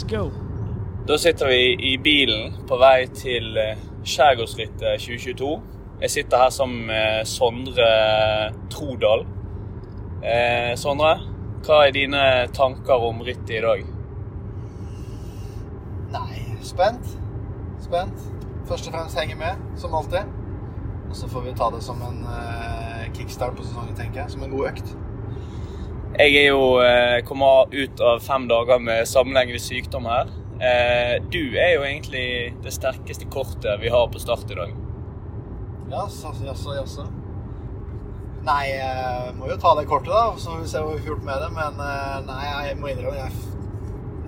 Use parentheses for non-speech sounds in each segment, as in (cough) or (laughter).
Let's go. Da sitter vi i bilen på vei til eh, Skjærgårdsrittet 2022. Jeg sitter her sammen med Sondre Trodal. Eh, Sondre, hva er dine tanker om rittet i dag? Nei, spent. Spent. Først og fremst henge med, som alltid. Og så får vi ta det som en eh, kickstart på sesongen, tenker jeg. Som en god økt. Jeg er jo eh, kommer ut av fem dager med sammenhengende sykdom her. Eh, du er jo egentlig det sterkeste kortet vi har på start i dag. Jaså, jaså, jaså. Nei, jeg må jo ta det kortet, da. Så får vi se hva vi får gjort med det. Men eh, nei, jeg må innrømme jeg,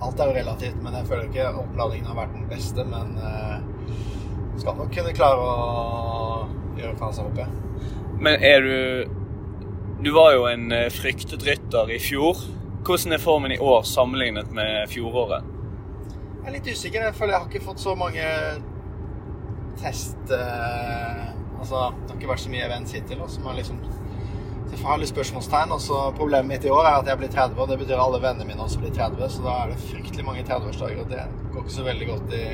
Alt er jo relativt, men jeg føler ikke oppladningen har vært den beste. Men eh, skal nok kunne klare å gjøre faen seg oppe. Men er du Du var jo en eh, fryktet rytter i fjor. Hvordan er formen i år sammenlignet med fjoråret? Jeg er litt usikker. Jeg føler jeg har ikke fått så mange test... Eh, altså, det har ikke vært så mye events hittil. Som har liksom har litt spørsmålstegn. Også Problemet mitt i år er at jeg blir 30, og det betyr at alle vennene mine også blir 30. Så da er det fryktelig mange 30-årsdager, og det går ikke så veldig godt i,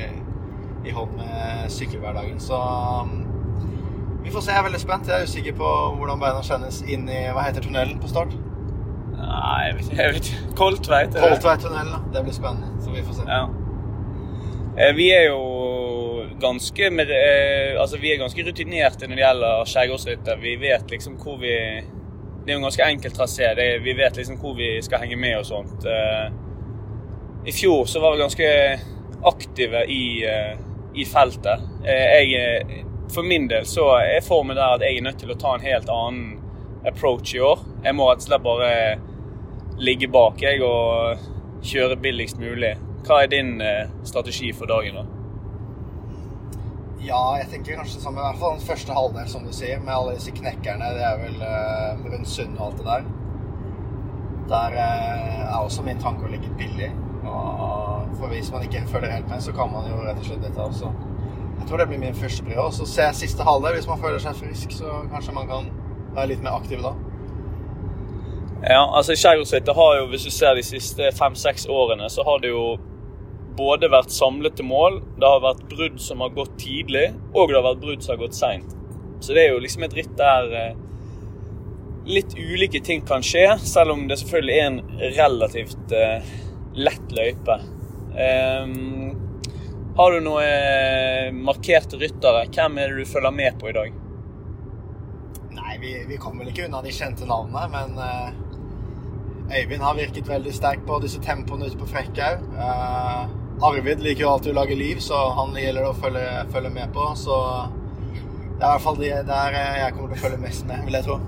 i hånd med sykkelhverdagen. Så um, vi får se. Jeg er veldig spent. Jeg er usikker på hvordan beina kjennes inn i Hva heter tunnelen på start? Nei, jeg vet ikke. Jeg vet ikke. Koldtveit? det? Koldtveit-tunnelen. da. Det blir spennende. Så vi får se. Ja. Eh, Vi er jo ganske eh, altså vi er ganske rutinerte når det gjelder skjærgårdsrytter. Vi vet liksom hvor vi Det er jo en ganske enkel trasé. Vi vet liksom hvor vi skal henge med og sånt. Eh, I fjor så var vi ganske aktive i, i feltet. Jeg, for min del så er formen der at jeg er nødt til å ta en helt annen approach i år. Jeg må rett og slett bare ligge bak jeg og kjøre billigst mulig. Hva er din eh, strategi for dagen, da? Ja, jeg tenker kanskje sammen, i hvert fall den første halvdel, som du sier, med alle disse knekkerne. Det er vel uh, rundt Sund og alt det der. Der uh, er også min tanke å ligge billig. Og for hvis man ikke følger helt med, så kan man jo rett og slett dette også. Jeg tror det blir min første prio. Så ser jeg siste halvdel. Hvis man føler seg frisk, så kanskje man kan være litt mer aktiv da. Ja, altså Skjærgårdsrittet har jo, hvis du ser de siste fem-seks årene, så har det jo både vært samlet til mål, det har vært brudd som har gått tidlig, og det har vært brudd som har gått seint. Så det er jo liksom et ritt der eh, litt ulike ting kan skje, selv om det selvfølgelig er en relativt eh, lett løype. Ehm, har du noen eh, markerte ryttere? Hvem er det du følger med på i dag? Nei, vi, vi kommer vel ikke unna de kjente navnene, men uh, Øyvind har virket veldig sterk på disse tempoene ute på Frekkhaug. Uh, Arvid liker jo alltid å lage liv, så han gjelder det å følge, følge med på. Så det er i hvert fall de der eh, jeg kommer til å følge mest med, vil jeg tro.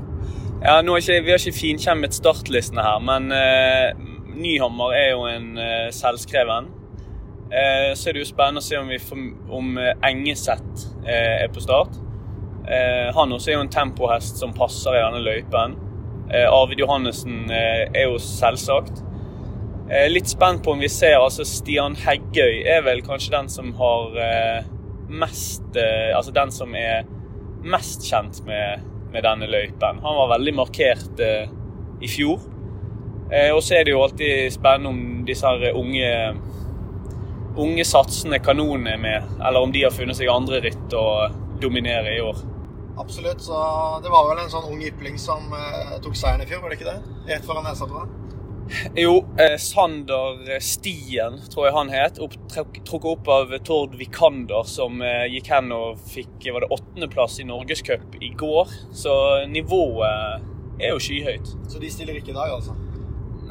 Ja, er ikke, Vi har ikke finkjemmet startlistene her, men uh, Nyhammer er jo en eh, selvskreven. Eh, så er det jo spennende å se om, får, om eh, Engeseth eh, er på start. Han også er jo en tempohest som passer i denne løypen. Arvid Johannessen er jo selvsagt. Litt spent på om vi ser altså Stian Heggøy er vel kanskje den som har mest Altså den som er mest kjent med, med denne løypen. Han var veldig markert i fjor. Og så er det jo alltid spennende om disse her unge unge satsende kanonene er med, eller om de har funnet seg andre ritt å dominere i år. Absolutt. Så det var vel en sånn ung ypling som eh, tok seieren i fjor, var det ikke det? Rett foran nesa på deg? Jo, eh, Sander Stien, tror jeg han het, trukket opp av Tord Vikander, som eh, gikk hen og fikk var det åttendeplass i Norgescup i går. Så nivået er jo skyhøyt. Så de stiller ikke i dag, altså?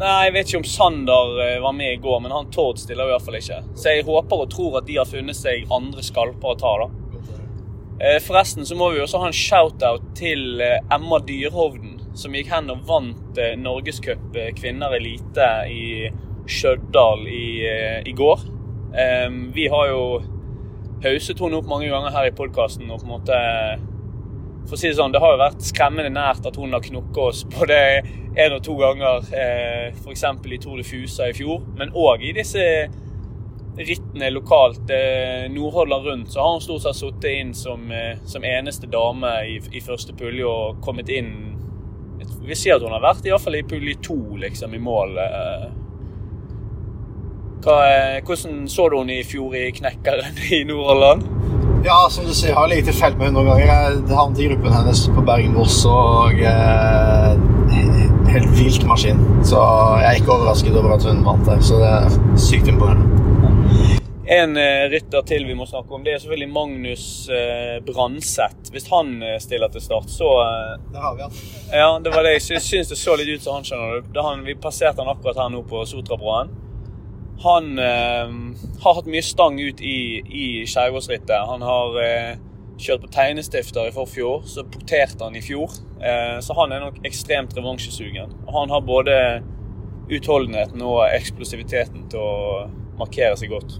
Nei, Jeg vet ikke om Sander eh, var med i går, men han Tord stiller i hvert fall ikke. Så jeg håper og tror at de har funnet seg andre skalper å ta. da. Eh, Forresten så må vi også ha en shout-out til eh, Emma Dyrhovden, som gikk hen og vant Norgescup kvinner elite i Stjørdal i, i går. Vi har jo hauset henne opp mange ganger her i podkasten og på en måte For å si det sånn, det har jo vært skremmende nært at hun har knukket oss både én og to ganger, eh, f.eks. i Tour de Fusa i fjor, men òg i disse rittene lokalt, eh, Nordhordland rundt, så har hun stort sett sittet inn som, eh, som eneste dame i, i første pulje og kommet inn Vi ser at hun har vært i, hvert fall i pulje to, liksom, i mål. eh. Hva, eh, hvordan så du henne i fjor i Knekkeren i Nord-Holland? Ja, som du sier, jeg har ligget i felt med henne noen ganger. Jeg havnet i gruppen hennes på Bergen-Voss og eh, vilt maskin. Så jeg er ikke overrasket over at hun vant der. Så det er sykt imponerende. En uh, rytter til vi må snakke om, det er selvfølgelig Magnus Branseth. Hvis han uh, stiller til start, så Der har vi han. Ja, det var det. Jeg syns det så litt ut som han, skjønner du. Vi passerte han akkurat her nå på Sotrabroen. Han har hatt mye stang ut i, i skjærgårdsrittet. Han har kjørt på tegnestifter i forfjor, så porterte han i fjor. Så han er nok ekstremt revansjesugen. Han har både utholdenheten og eksplosiviteten til å markere seg godt.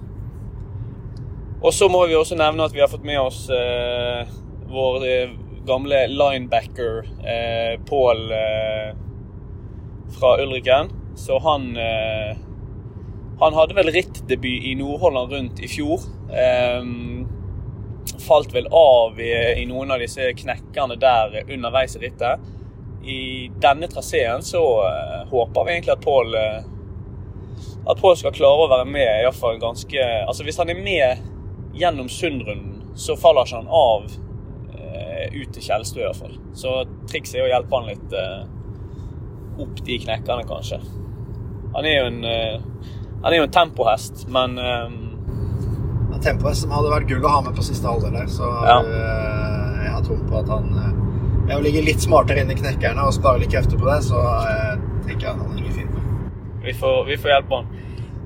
Og så må vi også nevne at vi har fått med oss eh, vår eh, gamle linebacker eh, Pål eh, fra Ulriken. Så han eh, Han hadde vel rittdebut i Nordholland rundt i fjor. Eh, falt vel av i, i, noen av disse knekkene der underveis i rittet. I denne traseen så håper vi egentlig at Pål at Pål skal klare å være med i hvert fall ganske Altså hvis han er med gjennom Sundrunden så faller ikke han av eh, ut til Kjellstø, iallfall. Så trikset er å hjelpe han litt eh, opp de knekkene, kanskje. Han er jo en, eh, han er jo en tempohest, men En tempohest som hadde vært gull å ha med på siste halvdel her, så ja. Eh, jeg har tro på at han Jeg eh, ligger litt smartere inn i knekkerne og sparer litt krefter på det, så jeg tenker jeg at han ligger fint. Vi får, vi får hjelpe han.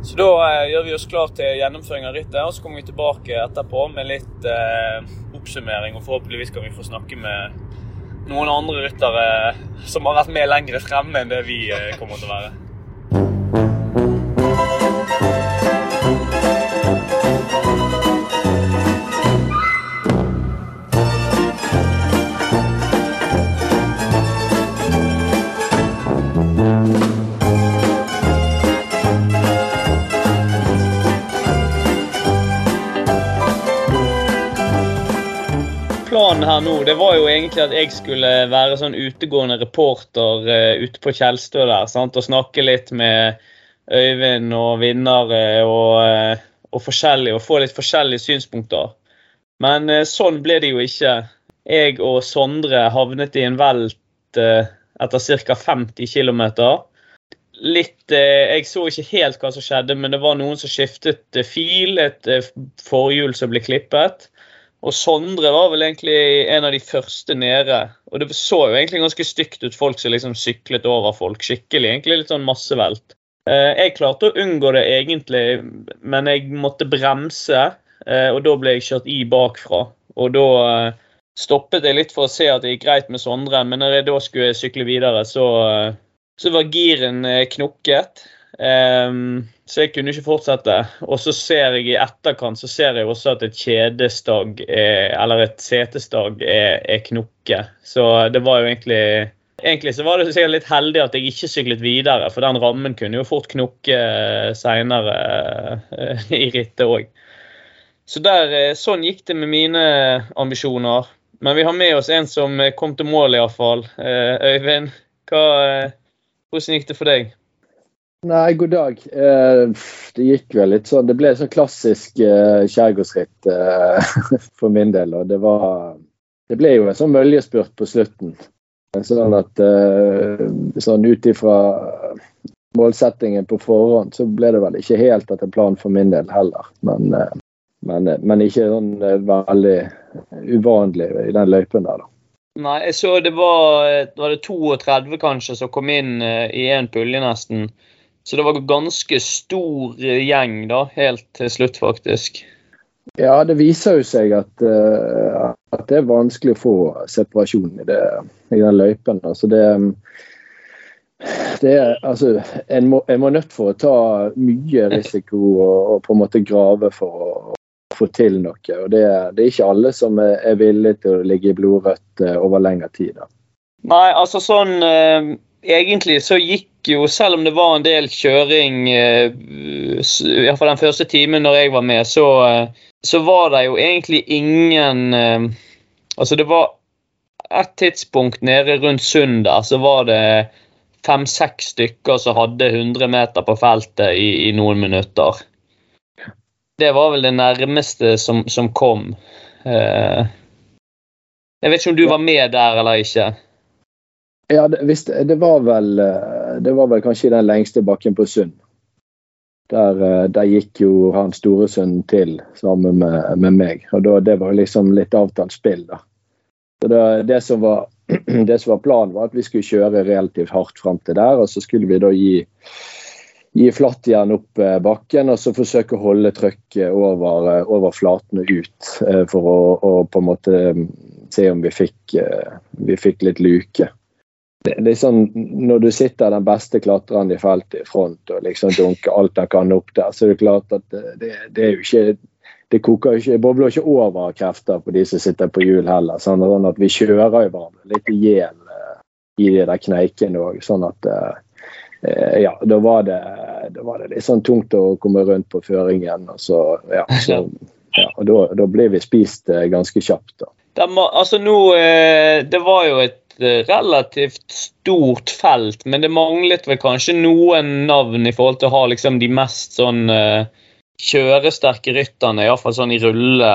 Så da eh, gjør vi oss klar til gjennomføring av rittet, og så kommer vi tilbake etterpå med litt eh, oppsummering. Og forhåpentligvis kan vi få snakke med noen andre ryttere som har vært med lenger fremme enn det vi eh, kommer til å være. Planen her nå, det var jo egentlig at jeg skulle være sånn utegående reporter uh, ute på Kjelstø der. Sant? Og snakke litt med Øyvind og vinnere og, uh, og, forskjellige, og få litt forskjellige synspunkter. Men uh, sånn ble det jo ikke. Jeg og Sondre havnet i en velt etter ca. 50 km. Litt Jeg så ikke helt hva som skjedde, men det var noen som skiftet fil. Et forhjul som ble klippet. Og Sondre var vel egentlig en av de første nede. Og det så jo egentlig ganske stygt ut, folk som liksom syklet over folk. Skikkelig, egentlig litt sånn massevelt. Eh, jeg klarte å unngå det egentlig, men jeg måtte bremse. Eh, og da ble jeg kjørt i bakfra. Og da eh, stoppet jeg litt for å se at det gikk greit med Sondre. Men når jeg da skulle sykle videre, så, så var giren knukket. Um, så jeg kunne ikke fortsette. Og så ser jeg i etterkant så ser jeg også at et kjedestag er, eller et setestag er, er knokke. Så det var jo egentlig Egentlig så var det sikkert litt heldig at jeg ikke syklet videre, for den rammen kunne jo fort knokke seinere uh, (laughs) i rittet òg. Så der, eh, sånn gikk det med mine ambisjoner. Men vi har med oss en som kom til mål, iallfall. Øyvind, hva, hvordan gikk det for deg? Nei, god dag. Eh, det gikk vel litt sånn Det ble sånn klassisk eh, skjærgårdsritt eh, (laughs) for min del. Og det var Det ble jo en sånn møljespurt på slutten. Sånn at sånn ut ifra målsettingen på forhånd, så ble det vel ikke helt etter planen for min del heller. Men, men, men ikke sånn veldig uvanlig i den løypen der, da. Nei, jeg så det var, var det 32 kanskje som kom inn i én pulje nesten. Så det var ganske stor gjeng da, helt til slutt, faktisk. Ja, det viser jo seg at, uh, at det er vanskelig å få separasjon i, det, i den løypen. Altså det, det er, altså, en må, en må nødt for å ta mye risiko og, og, på en måte grave for å få til noe. og Det, det er ikke alle som er, er villige til å ligge i blodrødt uh, over lengre tid. Da. Nei, altså sånn uh, Egentlig så gikk jo, selv om det var en del kjøring, eh, iallfall den første timen når jeg var med, så, eh, så var det jo egentlig ingen eh, Altså, det var et tidspunkt nede rundt søndag, så var det fem-seks stykker som hadde 100 meter på feltet i, i, noen minutter. Det var vel det nærmeste som, som kom. Jeg vet ikke om du var med der eller ikke? Ja, det, visst, det, var vel, eh, det var vel kanskje den lengste bakken på Sund. Der, eh, der gikk jo han storesønnen til sammen med, med meg. og da, Det var liksom litt avtalt spill. da. Så det, det, som var, (clears throat) det, som var, planen, var at vi skulle kjøre relativt hardt fram til der. Og så skulle vi da gi, gi igjen opp eh, bakken og så forsøke å holde trøkket over, over flatene ut. For å, å, på en måte se om vi fikk, vi fikk litt luke det, det, er sånn, Når du sitter den beste klatreren i feltet i front og liksom dunker alt han kan opp der, så er det klart at det, det er jo ikke det koker ikke, bobler ikke over krefter på de som sitter på hjul heller. Sånn, sånn at vi kjører jo hverandre litt i hjel uh, i de der kneikene òg. Sånn at uh, ja, da var, det, da var det litt sånn tungt å komme rundt på føringen. Og så, ja, så, ja, og da, da ble vi spist ganske kjapt. da. Det, altså nå, det var jo et Eh, relativt stort felt, men det manglet vel kanskje noen navn i forhold til å ha liksom de mest sånn uh, kjøresterke rytterne, iallfall sånn i rulle.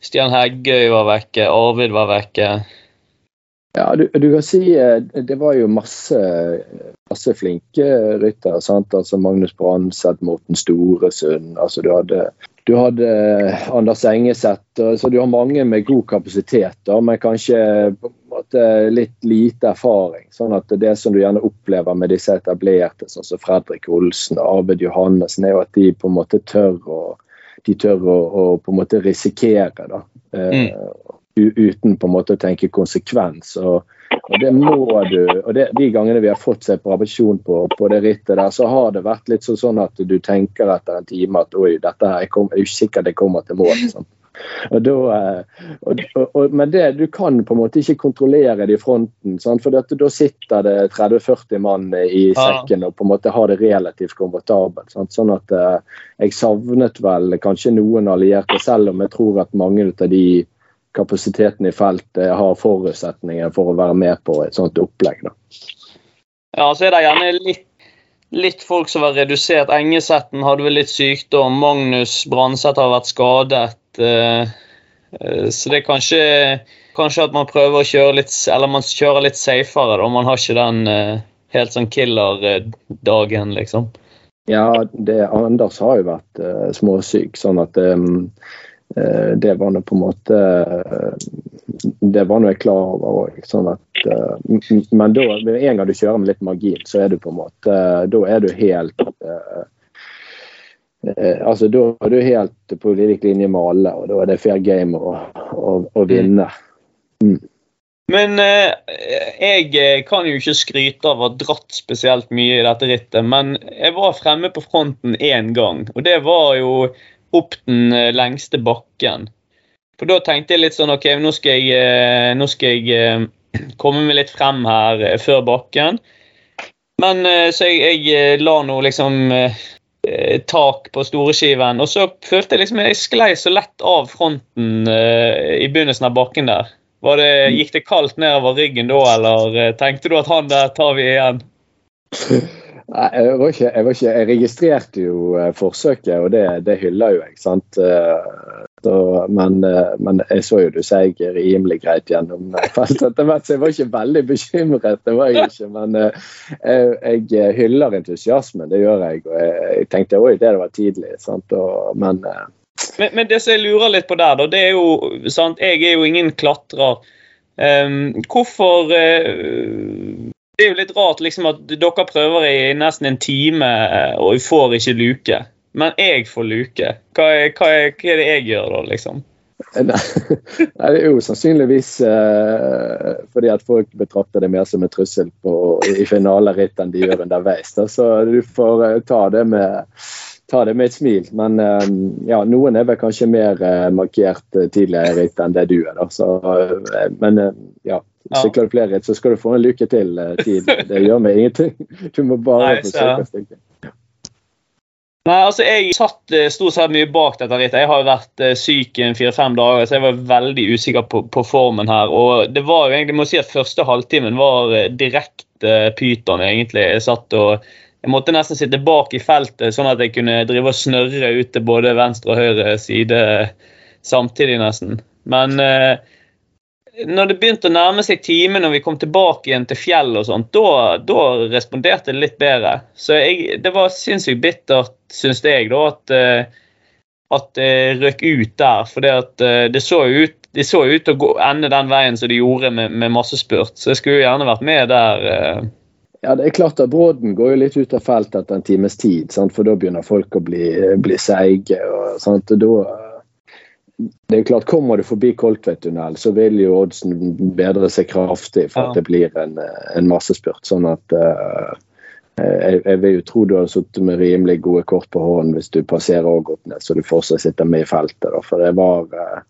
Stian Heggøy var vekke, Arvid var vekke. Ja, du, du, kan si eh, det var jo masse, masse flinke ryttere. Altså Magnus Branseth, Morten Storesund. altså Du hadde du hadde Anders Engeseth. Så du har mange med god kapasitet, da, men kanskje på en måte, litt lite erfaring. Sånn at det som du gjerne opplever med disse etablerte, sånn som Fredrik Olsen og Arvid Johannessen, er jo at de på en måte tør å, de tør å, å på en måte risikere. da. Eh, mm. Uten på en måte å tenke konsekvens. og og det må du, og det, De gangene vi har fått separasjon på, på det rittet, der, så har det vært litt sånn at du tenker etter en time at oi, dette her, jeg, kom, jeg er usikker det kommer til mål. Sånn. Og da, eh, og, og, men det, du kan på en måte ikke kontrollere det i fronten. Sant? For da sitter det 30-40 mann i sekken og på en måte har det relativt komfortabelt. Sant? Sånn at eh, jeg savnet vel kanskje noen allierte, selv om jeg tror at mange av de kapasiteten i feltet har forutsetninger for å være med på et sånt opplegg. Da. Ja, så er det gjerne litt, litt folk som var redusert. Engesetten hadde vel litt sykdom. Magnus Branseth har vært skadet. Eh, eh, så det er kanskje, kanskje at man prøver å kjøre litt Eller man kjører litt safere, da. Man har ikke den eh, helt sånn killer-dagen, liksom. Ja, det, Anders har jo vært uh, småsyk, sånn at um, det var nå på en måte eh, Det var nå jeg klar over òg. Sånn eh, men da, med en gang du kjører med litt margin, så er du på en måte Da er du helt altså Da er du helt på lik linje med alle, og da er det fair game å, å, å vinne. Mm. Men eh, jeg kan jo ikke skryte av å ha dratt spesielt mye i dette rittet, men jeg var fremme på fronten én gang. Og det var jo opp den eh, lengste bakken. For da tenkte jeg litt sånn OK, nå skal jeg, eh, nå skal jeg eh, komme meg litt frem her før bakken. Men så jeg, jeg la nå liksom tak på storeskiven, og så følte jeg liksom jeg sklei så lett av fronten i begynnelsen av bakken der. Det, gikk det kaldt nedover ryggen da, eller tenkte du at han der tar vi igjen? (laughs) Nei, jeg, var ikke, jeg, var ikke, jeg registrerte jo uh, forsøket, og det, det hyller jo jeg. sant? Uh, så, men, uh, men, jeg så jo du seig rimelig greit gjennom feltet etter hvert, så jeg var ikke veldig bekymret. det var Jeg ikke, Men jeg, jeg, hyller entusiasmen, det gjør jeg. Og jeg, tenkte oi, det var tidlig. sant? Og, men, men, men, det som jeg lurer litt på der, da, det er jo sant, Jeg er jo ingen klatrer. Um, hvorfor det er jo litt rart liksom, at dere prøver i nesten en time, eh, og vi får ikke luke. Men jeg får luke. Hva er, hva er, hva er det jeg gjør da, liksom? (laughs) Nei, det er jo sannsynligvis uh, fordi at folk betrakter det mer som en trussel på, i finaleritt enn de gjør underveis. Da. Så du får uh, ta, det med, ta, det med, et smil. Men ja, noen er vel kanskje mer markert tidligere i ritt enn det du er. Da. Så, men ja, Sykler du flere ritt, så skal du få en lykke til-tid. Eh, (laughs) det gjør meg ingenting. Du må bare forsøke å stikke. Nei, altså Jeg satt eh, stort sett mye bak dette rittet. Jeg har vært uh, syk i fire-fem dager, så jeg var veldig usikker på, på, formen her. Og det var jo egentlig, jeg må si at Første halvtimen var direkte pyton, egentlig. Jeg satt og jeg måtte nesten sitte bak i feltet, sånn at jeg kunne drive og snørre ut til både venstre og høyre side samtidig, nesten. Men uh, når det begynte å nærme seg timen når vi kom tilbake igjen til fjell og sånt, da, responderte det litt bedre. Så jeg, det var sinnssykt bittert, syns jeg, da, at, eh, at det røk ut der. For eh, det så jo ut de så ut til å gå, ende den veien som de gjorde med, med massespurt. Så jeg skulle jo gjerne vært med der. Eh. Ja, det er klart at Bråden går jo litt ut av feltet etter en times tid. Sant? For da begynner folk å bli, bli seige. Og, sant? og da det er klart, Kommer du forbi Koltveittunnel, så vil jo oddsen bedre seg kraftig for at det blir en, en massespurt. Sånn at uh, jeg, jeg, vil jo tro du har sittet med rimelig gode kort på hånden hvis du passerer Ågotnes og du fortsatt sitter med i feltet. Da, for det var uh,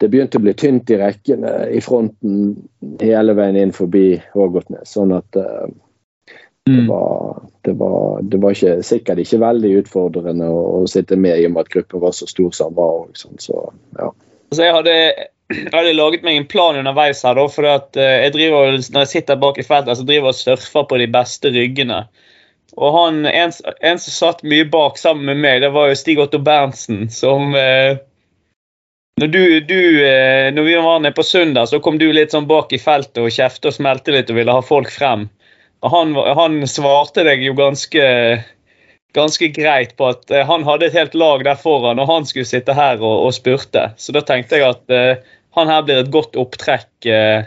Det begynte å bli tynt i rekkene i fronten hele veien inn forbi Ågotnes. Sånn at uh, det mm. var, det, var, det var, ikke, sikkert ikke veldig utfordrende å, å, sitte med i og med at gruppen var så stor som den var. Sånn, så, ja. altså, jeg, hadde, jeg, hadde, laget meg en plan underveis her. Da, for at, eh, jeg driver, Når jeg sitter bak i feltet, så driver jeg og surfer på de beste ryggene. Og han, en, en, som satt mye bak sammen med meg, det var jo Stig Otto Berntsen. som... Eh, når, du, du, eh, når vi var nede på søndag, så kom du litt sånn bak i feltet og kjeftet og smelte litt og ville ha folk frem han, han svarte deg jo ganske ganske greit på at uh, han hadde et helt lag der foran, og han skulle sitte her og, og spurte. Så da tenkte jeg at uh, han her blir et godt opptrekk uh,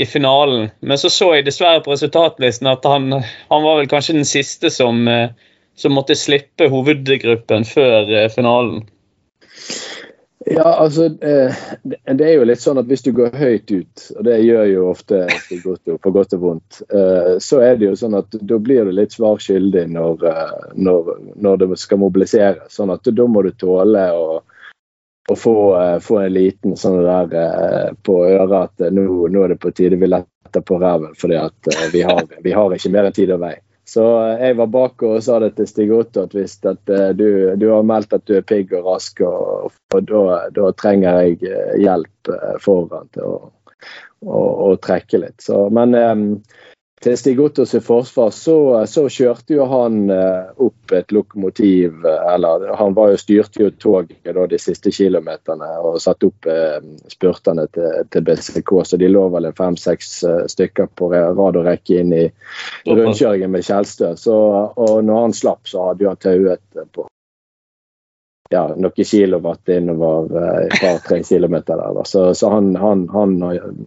i finalen. Men så så jeg dessverre på resultatlisten at han, han var vel kanskje den siste som, som måtte slippe hovedgruppen før finalen. Ja, altså eh, Det er jo litt sånn at hvis du går høyt ut, og det gjør jo ofte på godt og vondt, eh, så er det jo sånn at da blir du litt svar skyldig når, eh, når, når, det skal mobiliseres. Sånn at da må du tåle å, å få, få, en liten sånn der på øret at nå, nå, er det på tide vi letter på ræven, fordi at vi har, vi har ikke mer enn tid og vei. Så eh, jeg var bak og sa det til Stig Otto at hvis at eh, du, du, har meldt at du er pigg og rask, og, og da, trenger jeg eh, hjelp foran til å, å, å trekke litt. Så, men um, til Stig Ottos forsvar så, så, kjørte jo han uh, opp et lokomotiv Eller han var jo, styrte jo toget da, de siste kilometerne og satte opp uh, spurtene til, til, BCK. Så de lå vel fem-seks stykker på rad og rekke inn i rundkjøringen med Kjelstø. og når han slapp, så hadde jo han tauet på ja, noen kilowatt innover eh, et par-tre kilometer der. Så, så han, han, han,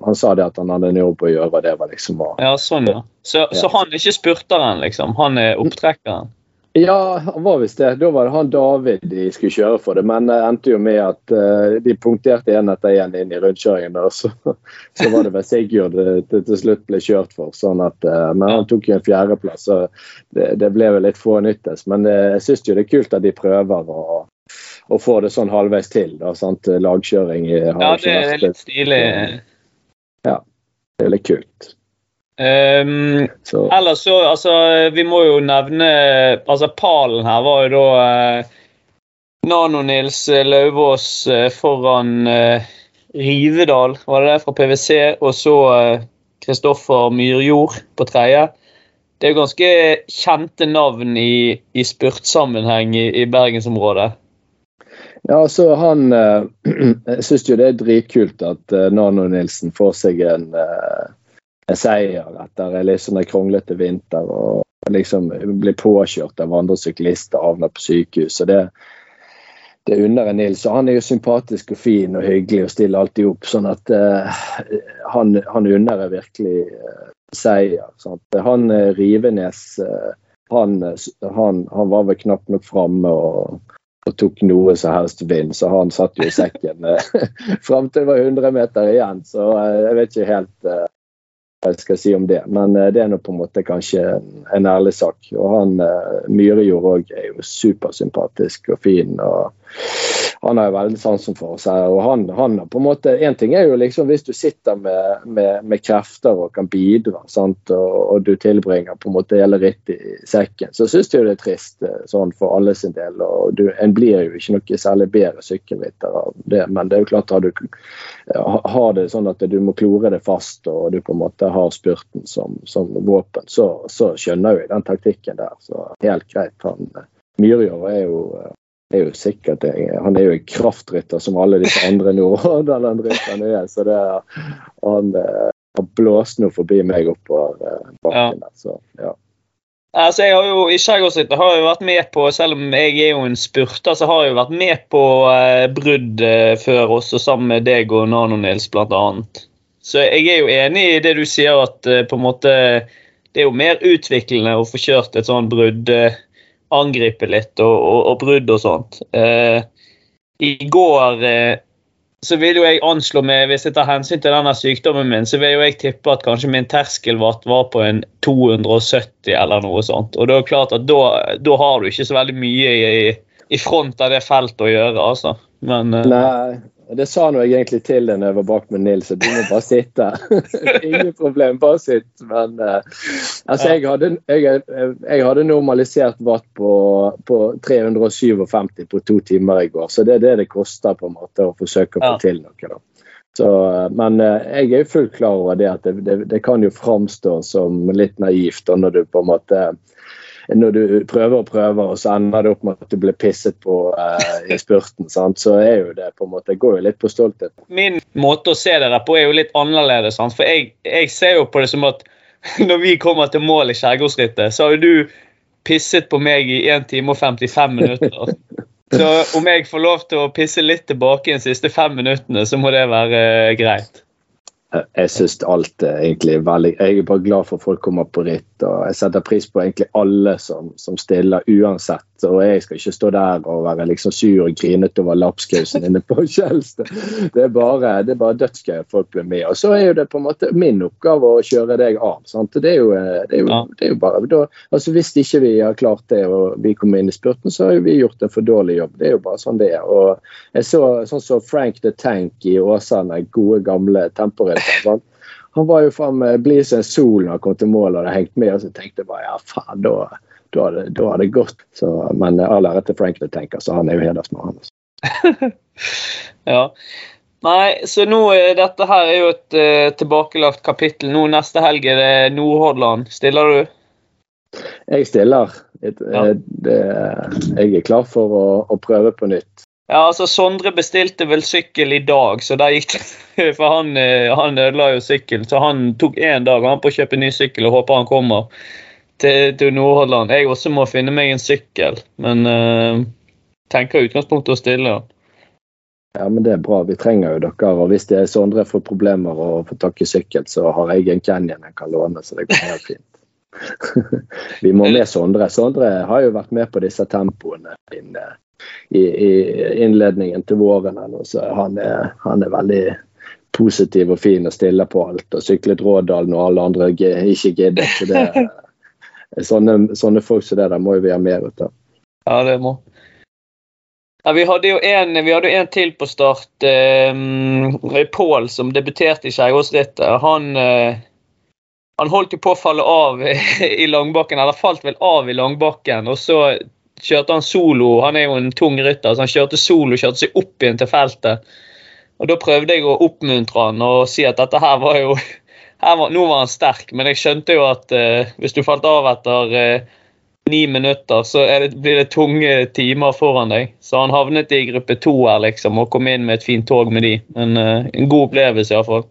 han, sa det at han hadde en jobb å gjøre, og det var liksom å Ja, sånn, ja. Så, ja. så han er ikke spurteren, liksom? Han er opptrekkeren? Ja, han var visst det. Da var det han David de skulle kjøre for det. Men det endte jo med at uh, de punkterte én etter én inn i rundkjøringen. Og så, (laughs) så, var det vel Sigurd det til slutt ble kjørt for. Sånn at, uh, men han tok jo en fjerdeplass, så det, det ble vel litt fånyttes. Men uh, jeg syns jo det er kult at de prøver å å få det sånn halvveis til. Da, sant? Lagkjøring Ja, det er litt stilig. Ja, det er litt kult. Um, så. Ellers så, altså, vi må jo nevne altså Palen her var jo da eh, Nano-Nils Lauvås uh, foran eh, Rivedal, var det det, fra PwC, og så Kristoffer eh, Myrjord på tredje. Det er jo ganske kjente navn i, i spurtsammenheng i, i bergensområdet. Ja, altså han eh, (clears throat) Jeg syns jo det er dritkult at eh, Nano Nilsen får seg en, eh, en seier etter en litt sånn kronglete vinter. og liksom blir påkjørt av andre syklister, og havner på sykehus. og det, det unner jeg Nils. Og han er jo sympatisk og fin og hyggelig og stiller alltid opp. sånn at uh, han, han unner jeg virkelig uh, seier. Sånn han uh, Rivenes han, han, han, var vel knapt nok framme. og og tok noe som helst vind, så han satt jo i sekken eh, (laughs) fram til det var 100 meter igjen. Så eh, jeg vet ikke helt uh, hva jeg skal si om det. Men det er nå på en måte kanskje en ærlig sak. Og han uh, Myrejord òg er jo supersympatisk og fin. og han har jo veldig sansen for seg. og han, han har på en måte, En ting er jo liksom hvis du sitter med, med, med krefter og kan bidra, sant, og, og, du tilbringer på en måte hele rittet i sekken, så syns jeg det er trist eh, sånn for alle sin del. og du, En blir jo ikke noe særlig bedre sykkelrytter av det, men det er jo klart at du har det sånn at du må klore det fast og du på en måte har spurten som, som våpen, så, så skjønner jeg den taktikken der. Så helt greit. han Myrjord er jo er jo sikkert Han er jo en kraftrytter som alle disse andre Nordhordland-rytterne er. Så det er, han eh, har blåst noe forbi meg oppover eh, bakken Ja. Så ja. Altså, jeg har jo, I Skjærgårdsrittet har jeg vært med på, selv om jeg er jo en spurter, så har jeg jo vært med på eh, brudd eh, før, også sammen med deg og Nano-Nils bl.a. Så jeg er jo enig i det du sier, at eh, på en måte det er jo mer utviklende å få kjørt et sånt brudd. Eh, angripe litt og, og, og brudd og sånt. Eh, I går eh, så vil jo jeg anslå med, hvis jeg tar hensyn til denne sykdommen min, så vil jo jeg tippe at kanskje min terskelvatt var på en 270 eller noe sånt. Og det er klart at da, da har du ikke så veldig mye i, i front av det feltet å gjøre, altså. Men, eh, Nei, det sa nå jeg egentlig til deg når jeg var bak med Nils, du må bare sitte. (laughs) Ingen problem, bare sitt. Men uh, altså, jeg hadde, jeg, jeg hadde, normalisert watt på, på 357 på to timer i går, så det er det det koster på en måte å forsøke å få til noe. da. Så, eh, men uh, jeg er jo fullt klar over det at det, det, det kan jo framstå som litt naivt da, når du på en måte når du prøver og prøver, og så ender det opp med at du blir pisset på eh, i spurten, sant? så er jo det på en måte, går jo litt på stolthet. Min måte å se det der på er jo litt annerledes. Sant? For jeg, jeg, ser jo på det som at (laughs) når vi kommer til mål i Skjærgårdsrittet, så har jo du pisset på meg i 1 time og 55 minutter. Så om jeg får lov til å pisse litt tilbake i de siste fem minuttene, så må det være uh, greit. Jeg syns alt er egentlig veldig Jeg er bare glad for at folk kommer på ritt. og Jeg setter pris på egentlig alle som, som stiller, uansett og jeg skal ikke stå der og være liksom sur og grinete over lapskausen inne på (laughs) Kjelstad. Det er bare, det bare dødsgøy at folk blir med. Og så er jo det på en måte min oppgave å kjøre deg av. sant? Det er jo, det er jo, det er jo bare da, altså Hvis ikke vi har klart det og vi kommer inn i spurten, så har vi gjort en for dårlig jobb. Det er jo bare sånn det er. Og jeg så sånn som så Frank the Tank i Åsane, gode, gamle temporytter. Han var jo faen meg blid som en sol når han kom til mål og hadde hengt med, og så tenkte jeg bare ja, faen, da da da har det gått. Så, men all ære til Frank tenker, så han er jo hedersmann. Altså. (laughs) ja. Nei, så nå dette her er jo et uh, tilbakelagt kapittel. Nå Neste helg er det Nordhordland. Stiller du? Jeg stiller. Et, ja. Eh, det, jeg er klar for å, å, prøve på nytt. Ja, altså Sondre bestilte vel sykkel i dag, så der gikk det (laughs) For han, eh, han ødela jo sykkel, så han tok én dag han på å kjøpe ny sykkel og håper han kommer til, til Nordhordland. Jeg også må finne meg en sykkel, men uh, tenker utgangspunktet å stille. Ja, men Det er bra. Vi trenger jo dere. og Hvis det er Sondre får problemer og får tak i sykkel, så har jeg en Canyon jeg kan låne, så det går helt fint. (laughs) vi må med Sondre. Sondre har jo vært med på disse tempoene inne, i, i, innledningen til våren. Så han er, han er veldig positiv og fin og stiller på alt. Og syklet Rådalen og alle andre ikke gidder. Så det, (laughs) sånne, sånne folk som det der må vi ha mer ut av. Ja, det må. Ja, vi hadde jo en, vi hadde en til på start. Eh, Pål som debuterte i Skjærgårdsrittet. Han, eh, han holdt jo på å falle av (laughs) i langbakken, eller falt vel av i langbakken. Og så kjørte han solo. Han er jo en tung rytter, så han kjørte solo, kjørte seg opp igjen til feltet. Og Da prøvde jeg å oppmuntre han og si at dette her var jo var, nå var han sterk, men jeg skjønte jo at uh, hvis du falt av etter uh, ni minutter, så det, blir det tunge timer foran deg. Så han havnet i gruppe to her, liksom, og kom inn med et fint tog med de. Men uh, en god opplevelse, iallfall.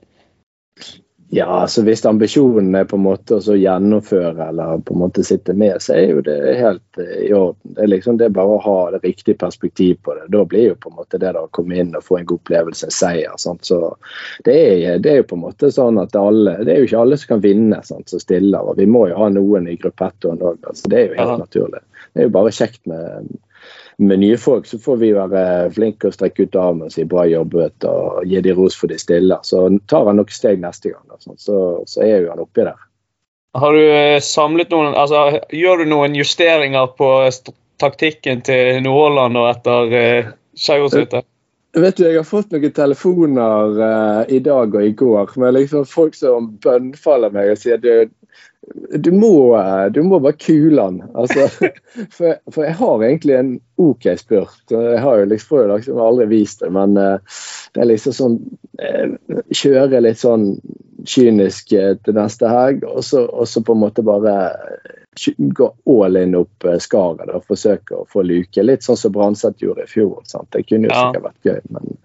Ja, så Hvis ambisjonen er på en måte å gjennomføre eller på en måte sitte med, så er jo det helt eh, i orden. Det er liksom det er bare å ha det riktige perspektiv på det. Da blir jo på en måte det da å komme inn og få en god opplevelse en seier. Sant? Så det er, det er, jo på en måte sånn at alle, det er jo ikke alle som kan vinne sant, som stiller. og Vi må jo ha noen i gruppettoen òg. Altså, det er jo helt Aha. naturlig. Det er jo bare kjekt med med nye folk så får vi være flinke og strekke ut armen og si bra jobbet og gi de ros for de stiller. Så tar han noen steg neste gang, altså. så, så er jo han oppi der. Har du eh, samlet noen, altså Gjør du noen justeringer på taktikken til Nordhordland etter, eh, skjærgårdshytte? Vet du, Jeg har fått noen telefoner uh, i dag og i går med liksom folk som bønnfaller meg og sier du, du må, du må bare kule han. Altså, (laughs) for, for, jeg har egentlig en OK spurt. Jeg har jo liksom, liksom aldri vist det, men uh, det er liksom sånn uh, Kjøre litt sånn kynisk til neste helg, og så, på en måte bare gå all in opp eh, skaret og forsøke å få luke. Litt sånn som Branseth gjorde i fjor. Sant? Det kunne jo sikkert vært gøy, men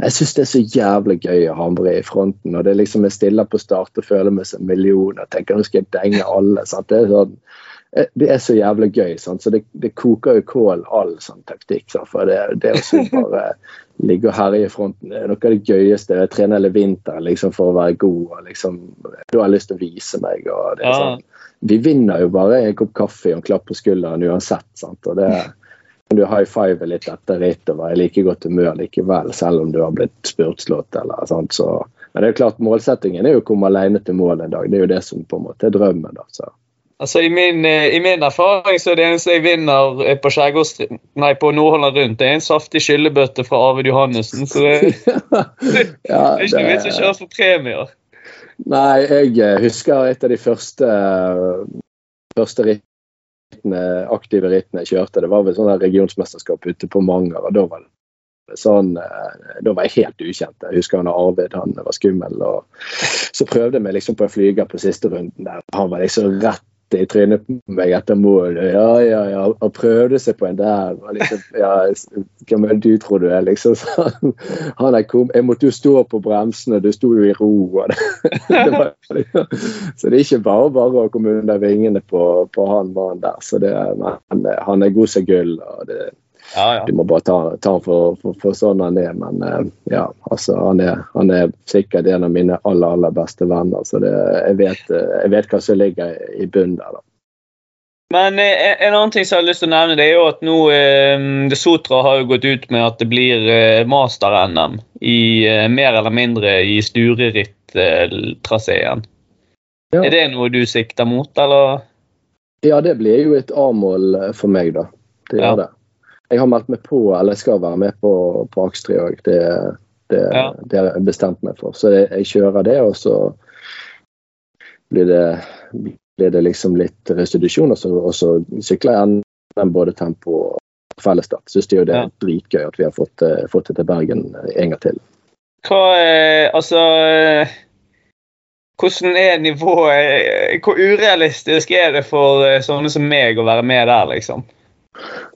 jeg syns det er så jævlig gøy å hamre i fronten. og det er liksom Jeg stiller på start og føler meg som en million og tenker nå skal jeg denge alle. Sant? Det er sånn eh, det er så jævlig gøy. Sant? så det, det, koker jo kål all sånn taktikk. Sant? for Det, det å bare (laughs) ligge og herje i fronten det er noe av det gøyeste. Jeg trener hele vinteren liksom, for å være god. og liksom, Du har lyst til å vise meg. og det er sånn, vi vinner jo bare en kopp kaffe og en klapp på skulderen uansett. sant? Og det du high five litt etter ritt og være i like godt humør likevel, selv om du har blitt spurtslått. eller sant? Så, men det er jo klart målsettingen er jo å komme alene til mål en dag. Det er jo det som på en måte er drømmen. da, så. Altså, i min, I min, erfaring så er det eneste jeg vinner på nei, på Nordholland rundt, det er en saftig skyllebøtte fra Arvid Johannessen. Så det, det, (laughs) ja, (laughs) det er ikke noe vits å kjøre for premier. Nei, jeg eh, husker et av de første, første rittene, aktive rittene jeg kjørte. Det var vel sånn regionsmesterskap ute på Manger. og da var det sånn, eh, Da var jeg helt ukjent. Jeg husker han Arvid han var skummel. og Så prøvde vi liksom på en flyger på siste runden. der. Han var liksom rett i trynet på meg etter mål. Ja, ja, ja. Og prøvde seg på en der. Liksom, ja, Hvem er du, tror du er? liksom Så Han er kom, Jeg måtte jo stå på bremsene, du sto jo i ro. Det, det var, liksom, så det er ikke bare bare å komme under vingene på, på han mannen der. Så det, men, han er god som gull. og det ja, ja. Du må bare ta, ta han for, for, for, sånn han er. Men uh, ja, altså, han er, han er, sikkert en av mine aller aller beste venner. Så det, jeg, vet, uh, jeg, vet, hva som ligger i bunnen der. da. Men uh, en annen ting som jeg har lyst til å nevne, det er jo at nå uh, Sotra har jo gått ut med at det blir master-NM i mer eller mindre i Stureritt-traseen. Ja. Er det noe du sikter mot, eller? Ja, det blir jo et A-mål for meg, da. Det gjør ja. det jeg har meldt meg på, eller jeg skal være med på, på Akstri òg. Det, det, ja. det har jeg bestemt meg for. Så jeg, jeg kjører det, og så blir det, blir det liksom litt restitusjon. Og så, og så sykler jeg NM både tempo og fellesstart. Syns det er ja. dritgøy at vi har fått, eh, fått, det til Bergen en gang til. Hva er, Altså hvordan er nivået Hvor urealistisk er det for eh, sånne som meg å være med der, liksom?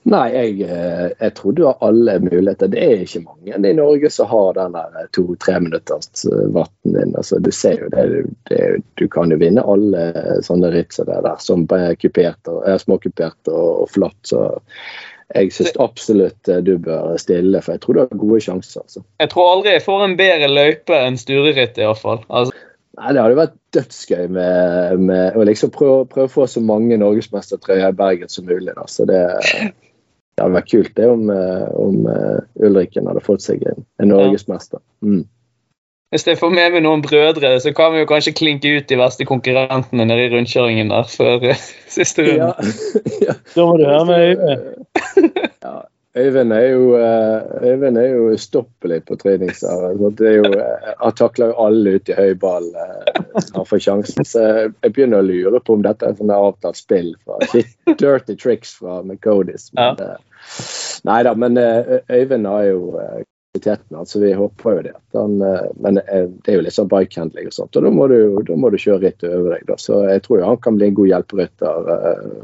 Nei, jeg, tror du har alle muligheter. Det er ikke mange i Norge som har den der eh, to-tre minutters eh, vatten din. Altså, du ser jo det, det, Du kan jo vinne alle sånne ritt som det der, som er kupert og, er småkupert og, og flatt. så jeg syns absolutt du bør stille, for jeg tror du har gode sjanser. Altså. Jeg tror aldri jeg får en bedre løype enn Stureritt, iallfall. Altså. Nei, Det hadde vært dødsgøy med, med å liksom prøve, prøve, å få så mange norgesmestertrøyer i Bergen som mulig. Da. Så det, det hadde vært kult det om, om uh, Ulrikken hadde fått seg en, en norgesmester. Mm. Hvis jeg får med meg noen brødre, så kan vi jo kanskje klinke ut de verste konkurrentene nede i rundkjøringen der før uh, (laughs) siste runde. Ja. (laughs) ja. Da må du høre med Øyvind. ja. Øyvind er jo, uh, Øyvind er jo ustoppelig på treningssalen. Uh, han takler jo alle ut i høy ball uh, han får sjansen. Så jeg begynner å lure på om dette er sånn avtalt spill fra Dirty Tricks fra McCodis. Men, ja. nei da, men Øyvind har jo kvaliteten altså Vi håper jo det. Han, men det er jo litt sånn bikehandling og sånt, og da må du, da må du kjøre ritt over deg. Da. Så jeg tror jo han kan bli en god hjelperytter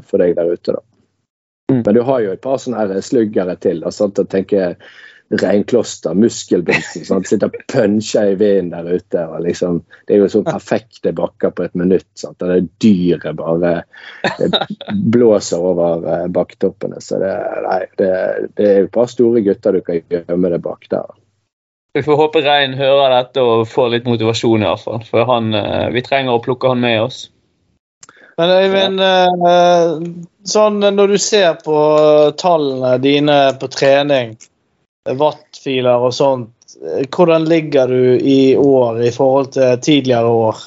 for deg der ute. da. Mm. Men du har jo et par sånne sluggere til. og sånt, og tenker reinkloster, Muskelbinsen. Sånn, sitter og puncher i vinden der ute. og liksom, Det er jo sånn perfekte bakker på et minutt. Sant? Og det dyret bare blåser over uh, bakketoppene. Så det, nei, det, det er jo et par store gutter du kan gjemme det bak der. Vi får håpe Rein hører dette og får litt motivasjon, i hvert fall. For han, uh, vi trenger å plukke han med oss. Men Øyvind, eh, sånn når du ser på tallene dine på trening, wattfiler og sånt, eh, hvordan ligger du i år i forhold til tidligere år?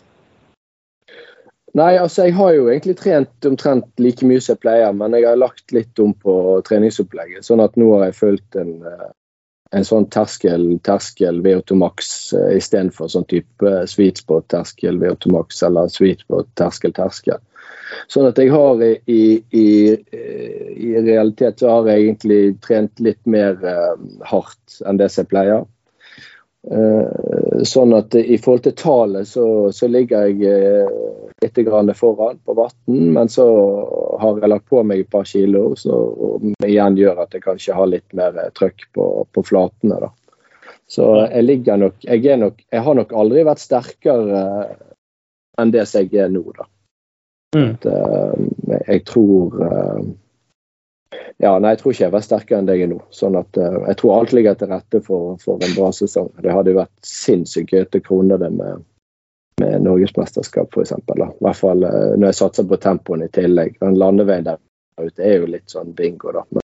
Nei, altså jeg har jo egentlig trent omtrent like mye som jeg pleier, men jeg har lagt litt om på treningsopplegget. Sånn at nå har jeg fulgt en, eh, en sånn terskel, terskel VO2 Max uh, istedenfor sånn type sweet spot terskel VO2 eller sweet spot terskel terskel. Sånn at jeg har i, i, i, realitet så har jeg egentlig trent litt mer uh, hardt enn det jeg pleier. Uh, sånn at i forhold til tallet så, så ligger jeg litt foran på vatten, men så har jeg lagt på meg et par kilo, som igjen gjør at jeg kanskje har litt mer trøkk på, på flatene. da. Så jeg ligger nok jeg, nok jeg har nok aldri vært sterkere enn det som jeg er nå, da. Mm. At, uh, jeg tror uh, ja, nei, Jeg tror ikke jeg var sterkere enn deg nå. sånn at uh, Jeg tror alt ligger til rette for, for en bra sesong. Det hadde jo vært sinnssykt gøy til krone det med, med norgesmesterskap, f.eks. I hvert fall når jeg satser på tempoen i tillegg. Den landeveien der ute er jo litt sånn bingo, da. Men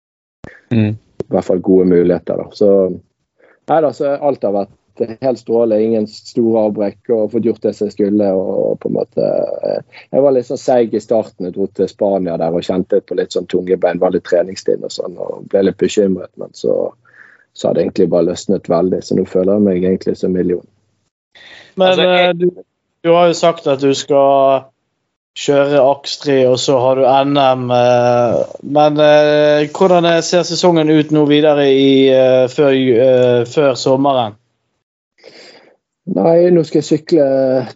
mm. i hvert fall gode muligheter, da. Så nei da, så alt har vært helt strålende. Ingen store avbrekk og fått gjort det som jeg skulle. og på en måte, eh, Jeg var litt sånn seig i starten. Jeg dro til Spania der og kjente på litt sånn tunge bein. Var litt treningstid og sånn og ble litt bekymret. Men så, så hadde det egentlig bare løsnet veldig. Så nå føler jeg meg egentlig som million. Men altså, jeg... Eh, du, du har jo sagt at du skal kjøre Aks3, og så har du NM. Eh, men hvordan ser sesongen ut nå videre i, før, før sommeren? Nei, nå skal jeg sykle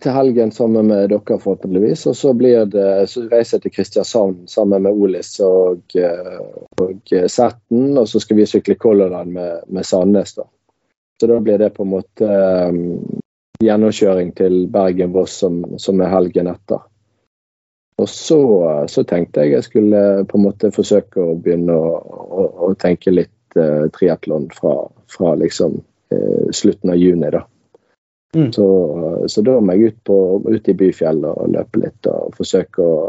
til helgen sammen med dere, forhåpentligvis. Og så, det, så reiser jeg til Kristiansand sammen med Olis og, eh, og Setten. Og så skal vi sykle Color Line med, med Sandnes. da. Så da blir det på en måte um, gjennomkjøring til Bergen-Voss som, som, er helgen etter. Og så, så, tenkte jeg jeg skulle på en måte forsøke å begynne å, å, å tenke litt uh, triatlon fra, fra liksom uh, slutten av juni, da. Mm. Så, så, da må jeg ut, på, ut i byfjellet og løpe litt og forsøke å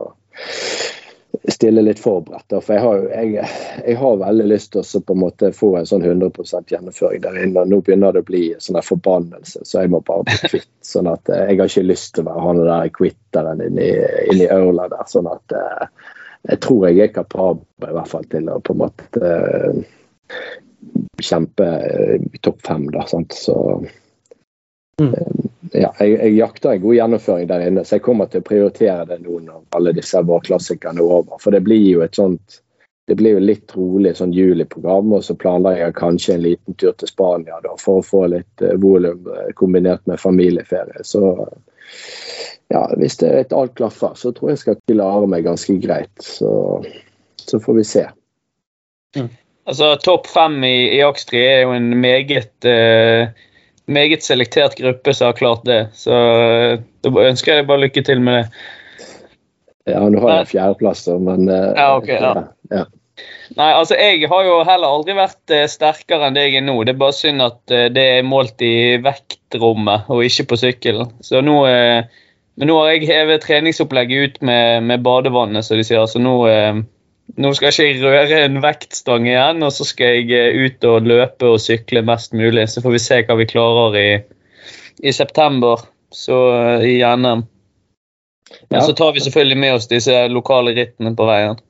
stille litt forberedt. For jeg har, jeg, jeg har veldig lyst til å på en måte få en sånn 100 gjennomføring der inne. Nå begynner det å bli en sånn forbannelse, så jeg må bare bli kvitt. (laughs) sånn at eh, Jeg har ikke lyst til å være han der quitteren inni, inni der. sånn at eh, jeg tror jeg er kapabel i hvert fall til å på en måte kjempe i topp fem. da, sant? Så. Ja, jeg, jeg, jakter en god gjennomføring der inne, så jeg kommer til å prioritere det nå når alle disse vårklassikerne er over. For det blir jo et sånt det blir jo litt rolig sånn juliprogram, og så planlegger jeg kanskje en liten tur til Spania da, for å få litt uh, volum uh, kombinert med familieferie. Så ja, hvis det er et alt klaffer, så tror jeg jeg skal klare meg ganske greit. Så, så får vi se. Mm. Altså, Topp fem i, i Akstri er jo en meget uh meget selektert gruppe som har klart det. Så eh, da ønsker jeg bare lykke til med det. Ja, nå har jeg fjerdeplass, men uh, ja, okay, ja. ja. Nei, altså jeg har jo heller aldri vært uh, sterkere enn det jeg er nå. Det er bare synd at det er målt i vektrommet og ikke på sykkelen. Så nå, men nå har jeg hevet treningsopplegget ut med, med badevannet, som de sier. Så nå nå skal jeg ikke røre en vektstang igjen, og så skal jeg eh, ut og løpe og sykle mest mulig. Så får vi se hva vi klarer i, i september, så eh, i NM. Men ja. så tar vi selvfølgelig med oss disse lokale rittene på veien.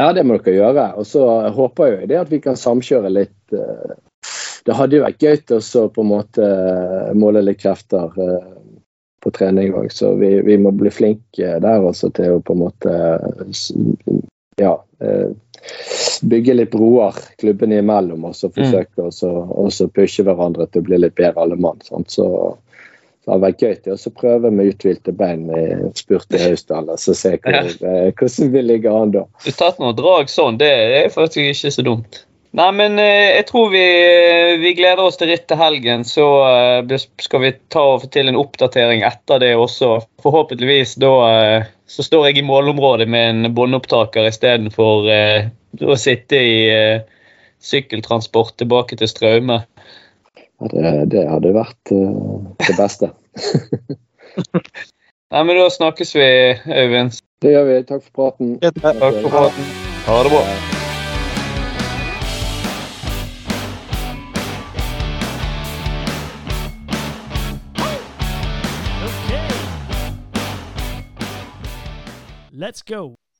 Ja, det må dere gjøre. Og så håper jeg det at vi kan samkjøre litt. Eh, det hadde jo vært gøy å på en måte måle litt krefter på trening òg, så vi, vi, må bli flinke der også til å på en måte ja, eh, bygge litt broer klubbene imellom og så mm. forsøke mm. å pushe hverandre til å bli litt bedre alle mann. Så, så det har vært gøy til å prøve med uthvilte bein i spurt i Hausdal og se hvordan, ja. Eh, hvordan vi ligger an da. Du tatt noen drag sånn, det er faktisk ikke så dumt. Nei, men eh, jeg tror vi, vi, gleder oss til ritt til helgen. Så eh, skal vi ta og få til en oppdatering etter det også. Forhåpentligvis da eh, så står jeg i målområdet med en båndopptaker istedenfor eh, å sitte i eh, sykkeltransport tilbake til Straume. Ja, det, det, hadde vært uh, det beste. (laughs) Nei, men da snakkes vi, Øyvind. Det gjør vi. Takk for praten. Takk for praten. Ha det bra. Let's go.